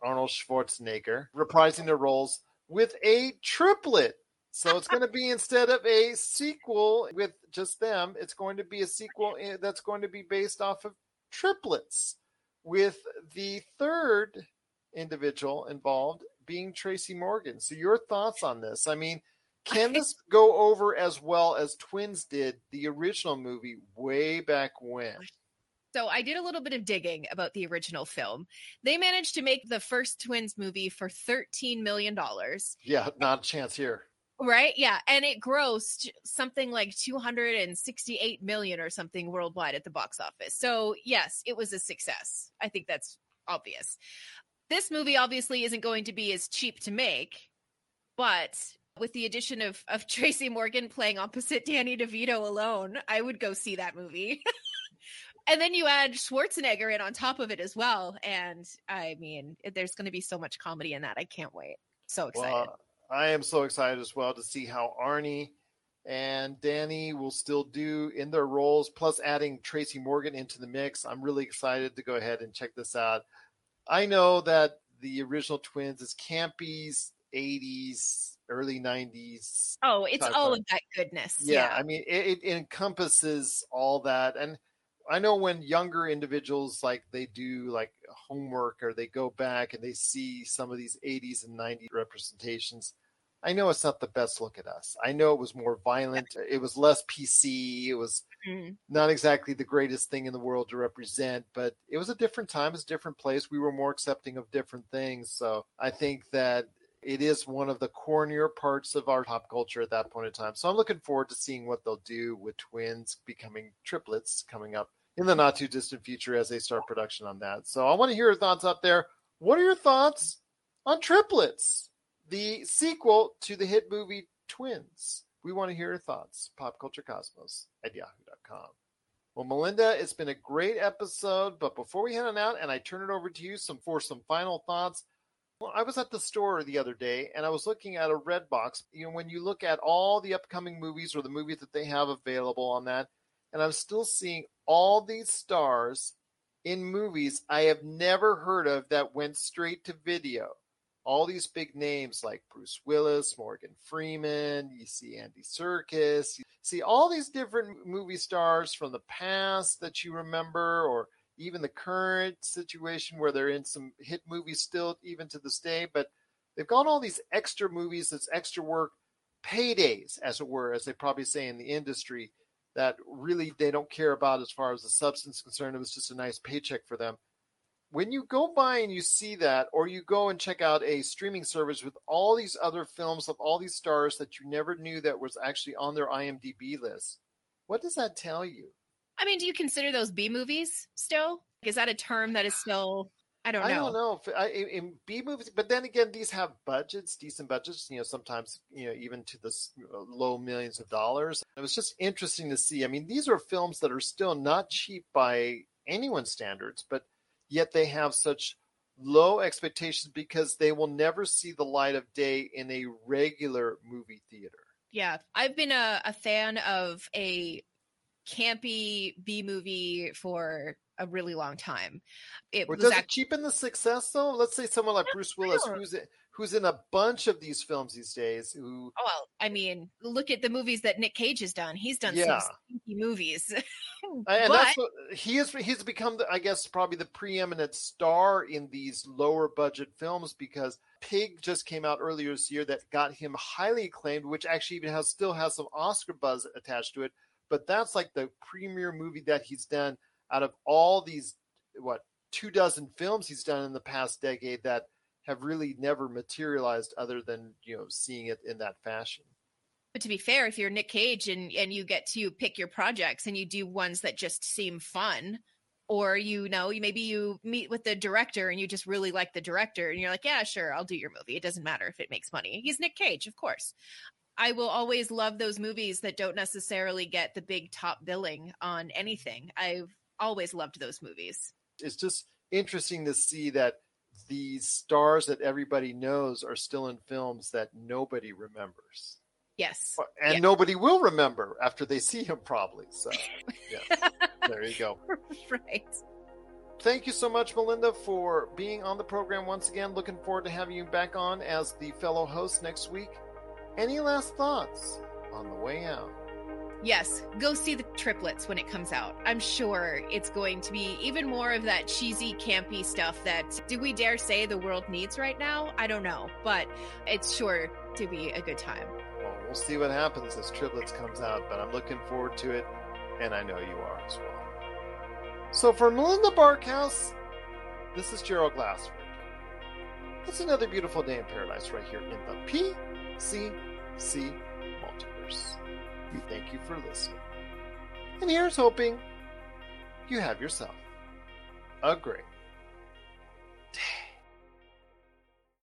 Arnold Schwarzenegger reprising their roles with a triplet. So it's going to be instead of a sequel with just them, it's going to be a sequel that's going to be based off of triplets with the third individual involved being Tracy Morgan. So your thoughts on this? I mean, can this go over as well as Twins did the original movie way back when? So I did a little bit of digging about the original film. They managed to make the first Twins movie for $13 million. Yeah, not a chance here. Right? Yeah. And it grossed something like 268 million or something worldwide at the box office. So, yes, it was a success. I think that's obvious. This movie obviously isn't going to be as cheap to make, but with the addition of, of Tracy Morgan playing opposite Danny DeVito alone, I would go see that movie. and then you add Schwarzenegger in on top of it as well. And I mean, there's going to be so much comedy in that. I can't wait. So excited. Well, I am so excited as well to see how Arnie and Danny will still do in their roles, plus adding Tracy Morgan into the mix. I'm really excited to go ahead and check this out. I know that the original Twins is campy's 80s, early 90s. Oh, it's all of that goodness. Yeah, Yeah. I mean, it, it encompasses all that. And I know when younger individuals like they do like homework or they go back and they see some of these 80s and 90s representations, I know it's not the best look at us. I know it was more violent. It was less PC. It was Mhm. not exactly the greatest thing in the world to represent, but it was a different time, it's a different place. We were more accepting of different things. So I think that it is one of the cornier parts of our pop culture at that point in time. So I'm looking forward to seeing what they'll do with twins becoming triplets coming up in the not too distant future as they start production on that. So I want to hear your thoughts out there. What are your thoughts on triplets? The sequel to the hit movie Twins. We want to hear your thoughts. Popculturecosmos at yahoo.com. Well, Melinda, it's been a great episode, but before we head on out and I turn it over to you some for some final thoughts, well, I was at the store the other day and I was looking at a red box. You know, when you look at all the upcoming movies or the movies that they have available on that, and I'm still seeing all these stars in movies I have never heard of that went straight to video. All these big names like Bruce Willis, Morgan Freeman, you see Andy Serkis, you see all these different movie stars from the past that you remember, or even the current situation where they're in some hit movies still, even to this day. But they've got all these extra movies, that's extra work, paydays, as it were, as they probably say in the industry, that really they don't care about as far as the substance is concerned. It was just a nice paycheck for them. When you go by and you see that, or you go and check out a streaming service with all these other films of all these stars that you never knew that was actually on their IMDb list, what does that tell you? I mean, do you consider those B movies still? Is that a term that is still? I don't know. I don't know if I, in B movies, but then again, these have budgets, decent budgets. You know, sometimes you know even to the low millions of dollars. It was just interesting to see. I mean, these are films that are still not cheap by anyone's standards, but yet they have such low expectations because they will never see the light of day in a regular movie theater. Yeah, I've been a, a fan of a campy B movie for a really long time. It Or was does it cheapen the success though? Let's say someone like Bruce Willis, who's in, who's in a bunch of these films these days, who Oh, well, I mean, look at the movies that Nick Cage has done. He's done Yeah. some stinky movies. And but that's what he is. He's become, the, I guess, probably the preeminent star in these lower budget films because Pig just came out earlier this year that got him highly acclaimed, which actually even has still has some Oscar buzz attached to it. But that's like the premier movie that he's done out of all these what two dozen films he's done in the past decade that have really never materialized other than you know seeing it in that fashion. But to be fair, if you're Nick Cage and and you get to pick your projects and you do ones that just seem fun, or you know, maybe you meet with the director and you just really like the director and you're like, yeah, sure, I'll do your movie. It doesn't matter if it makes money. He's Nick Cage, of course. I will always love those movies that don't necessarily get the big top billing on anything. I've always loved those movies. it's just interesting to see that these stars that everybody knows are still in films that nobody remembers Yes. and nobody will remember after they see him probably so yeah there you go right. thank you so much melinda for being on the program once again looking forward to having you back on as the fellow host next week any last thoughts on the way out Yes, go see the triplets when it comes out. I'm sure it's going to be even more of that cheesy, campy stuff that do we dare say the world needs right now? I don't know, but it's sure to be a good time. Well, we'll see what happens as Triplets comes out, but I'm looking forward to it, and I know you are as well. So for Melinda Barkhouse, this is Gerald Glassford. It's another beautiful day in paradise right here in the PCC multiverse. We thank you for listening. And here's hoping you have yourself a great day.